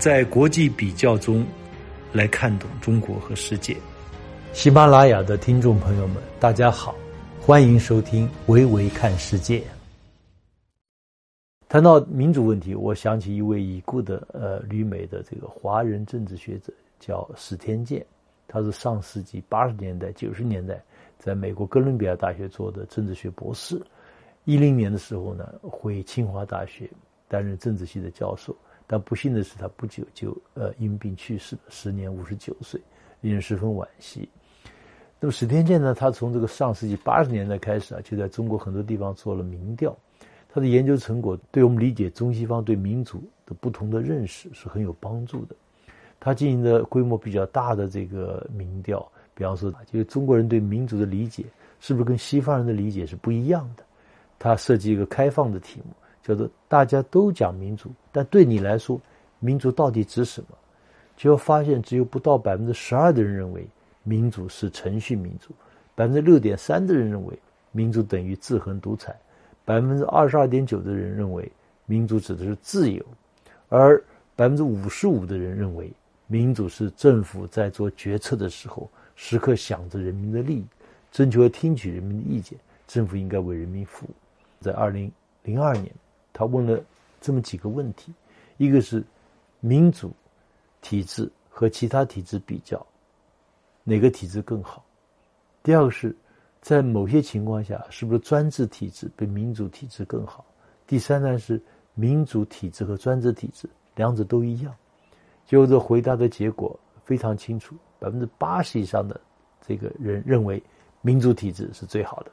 在国际比较中来看懂中国和世界。喜马拉雅的听众朋友们，大家好，欢迎收听《维维看世界》。谈到民主问题，我想起一位已故的呃旅美的这个华人政治学者，叫史天健。他是上世纪八十年代、九十年代在美国哥伦比亚大学做的政治学博士。一零年的时候呢，回清华大学担任政治系的教授。但不幸的是，他不久就呃因病去世了，时年五十九岁，令人十分惋惜。那么史天健呢，他从这个上世纪八十年代开始啊，就在中国很多地方做了民调。他的研究成果对我们理解中西方对民主的不同的认识是很有帮助的。他进行的规模比较大的这个民调，比方说，就是中国人对民主的理解是不是跟西方人的理解是不一样的？他设计一个开放的题目，叫做“大家都讲民主，但对你来说，民主到底指什么？”结果发现，只有不到百分之十二的人认为民主是程序民主，百分之六点三的人认为民主等于制衡独裁，百分之二十二点九的人认为民主指的是自由，而百分之五十五的人认为。民主是政府在做决策的时候，时刻想着人民的利益，征求和听取人民的意见。政府应该为人民服务。在二零零二年，他问了这么几个问题：一个是民主体制和其他体制比较，哪个体制更好？第二个是，在某些情况下，是不是专制体制比民主体制更好？第三呢是民主体制和专制体制两者都一样。结果这回答的结果非常清楚，百分之八十以上的这个人认为民主体制是最好的。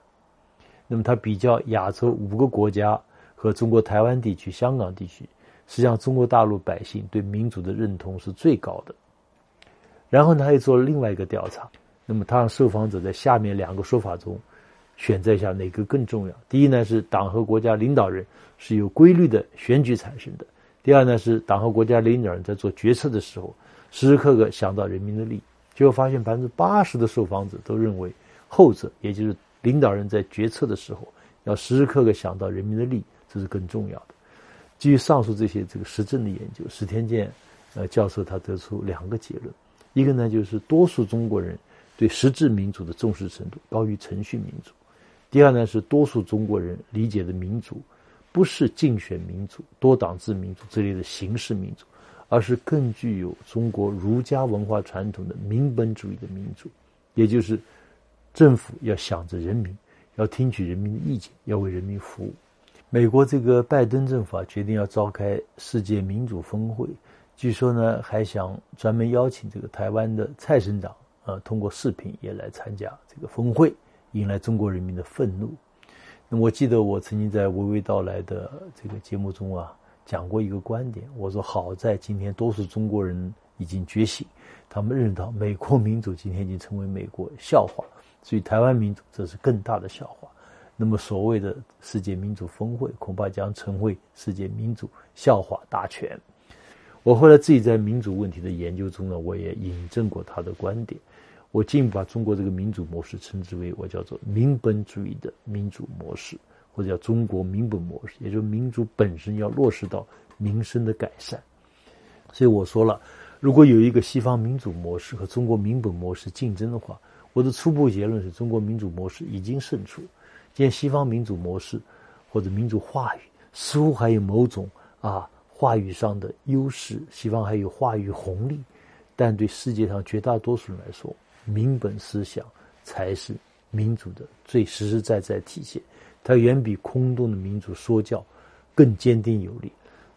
那么他比较亚洲五个国家和中国台湾地区、香港地区，实际上中国大陆百姓对民主的认同是最高的。然后呢，他又做了另外一个调查，那么他让受访者在下面两个说法中选择一下哪个更重要。第一呢是党和国家领导人是有规律的选举产生的。第二呢，是党和国家领导人在做决策的时候，时时刻刻想到人民的利益。结果发现，百分之八十的受访者都认为后者，也就是领导人在决策的时候要时时刻刻想到人民的利益，这是更重要的。基于上述这些这个实证的研究，史天健呃教授他得出两个结论：一个呢，就是多数中国人对实质民主的重视程度高于程序民主；第二呢，是多数中国人理解的民主。不是竞选民主、多党制民主这类的形式民主，而是更具有中国儒家文化传统的民本主义的民主，也就是政府要想着人民，要听取人民的意见，要为人民服务。美国这个拜登政府啊，决定要召开世界民主峰会，据说呢，还想专门邀请这个台湾的蔡省长，呃，通过视频也来参加这个峰会，引来中国人民的愤怒。那我记得我曾经在娓娓道来的这个节目中啊，讲过一个观点。我说好在今天多数中国人已经觉醒，他们认识到美国民主今天已经成为美国笑话，所以台湾民主这是更大的笑话。那么所谓的世界民主峰会恐怕将成为世界民主笑话大全。我后来自己在民主问题的研究中呢，我也引证过他的观点。我进一步把中国这个民主模式称之为我叫做民本主义的民主模式，或者叫中国民本模式，也就是民主本身要落实到民生的改善。所以我说了，如果有一个西方民主模式和中国民本模式竞争的话，我的初步结论是中国民主模式已经胜出。见西方民主模式或者民主话语似乎还有某种啊话语上的优势，西方还有话语红利，但对世界上绝大多数人来说，民本思想才是民主的最实实在在体现，它远比空洞的民主说教更坚定有力。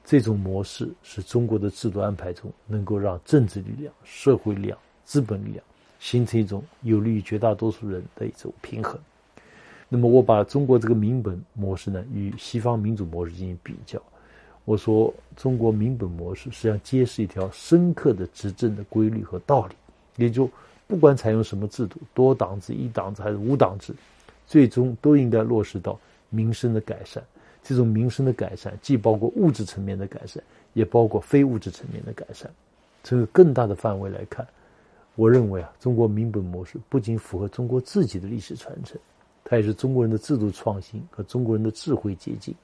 这种模式是中国的制度安排中能够让政治力量、社会力量、资本力量形成一种有利于绝大多数人的一种平衡。那么，我把中国这个民本模式呢与西方民主模式进行比较，我说中国民本模式实际上揭示一条深刻的执政的规律和道理，也就。不管采用什么制度，多党制、一党制还是无党制，最终都应该落实到民生的改善。这种民生的改善，既包括物质层面的改善，也包括非物质层面的改善。从更大的范围来看，我认为啊，中国民本模式不仅符合中国自己的历史传承，它也是中国人的制度创新和中国人的智慧结晶。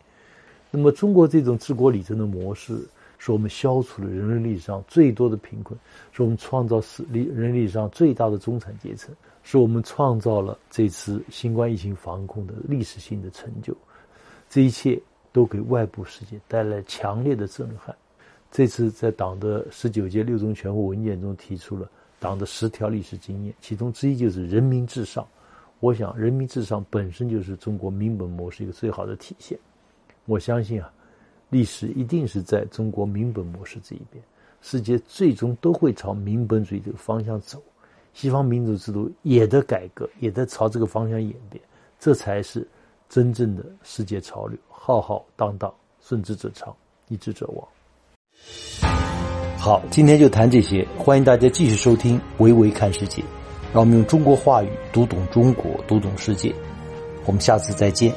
那么，中国这种治国理政的模式，是我们消除了人类历史上最多的贫困，是我们创造史历人类历史上最大的中产阶层，是我们创造了这次新冠疫情防控的历史性的成就。这一切都给外部世界带来强烈的震撼。这次在党的十九届六中全会文件中提出了党的十条历史经验，其中之一就是人民至上。我想，人民至上本身就是中国民本模式一个最好的体现。我相信啊，历史一定是在中国民本模式这一边，世界最终都会朝民本主义这个方向走。西方民主制度也在改革，也在朝这个方向演变，这才是真正的世界潮流。浩浩荡荡，顺之者昌，逆之者亡。好，今天就谈这些，欢迎大家继续收听《维维看世界》。让我们用中国话语读懂中国，读懂世界。我们下次再见。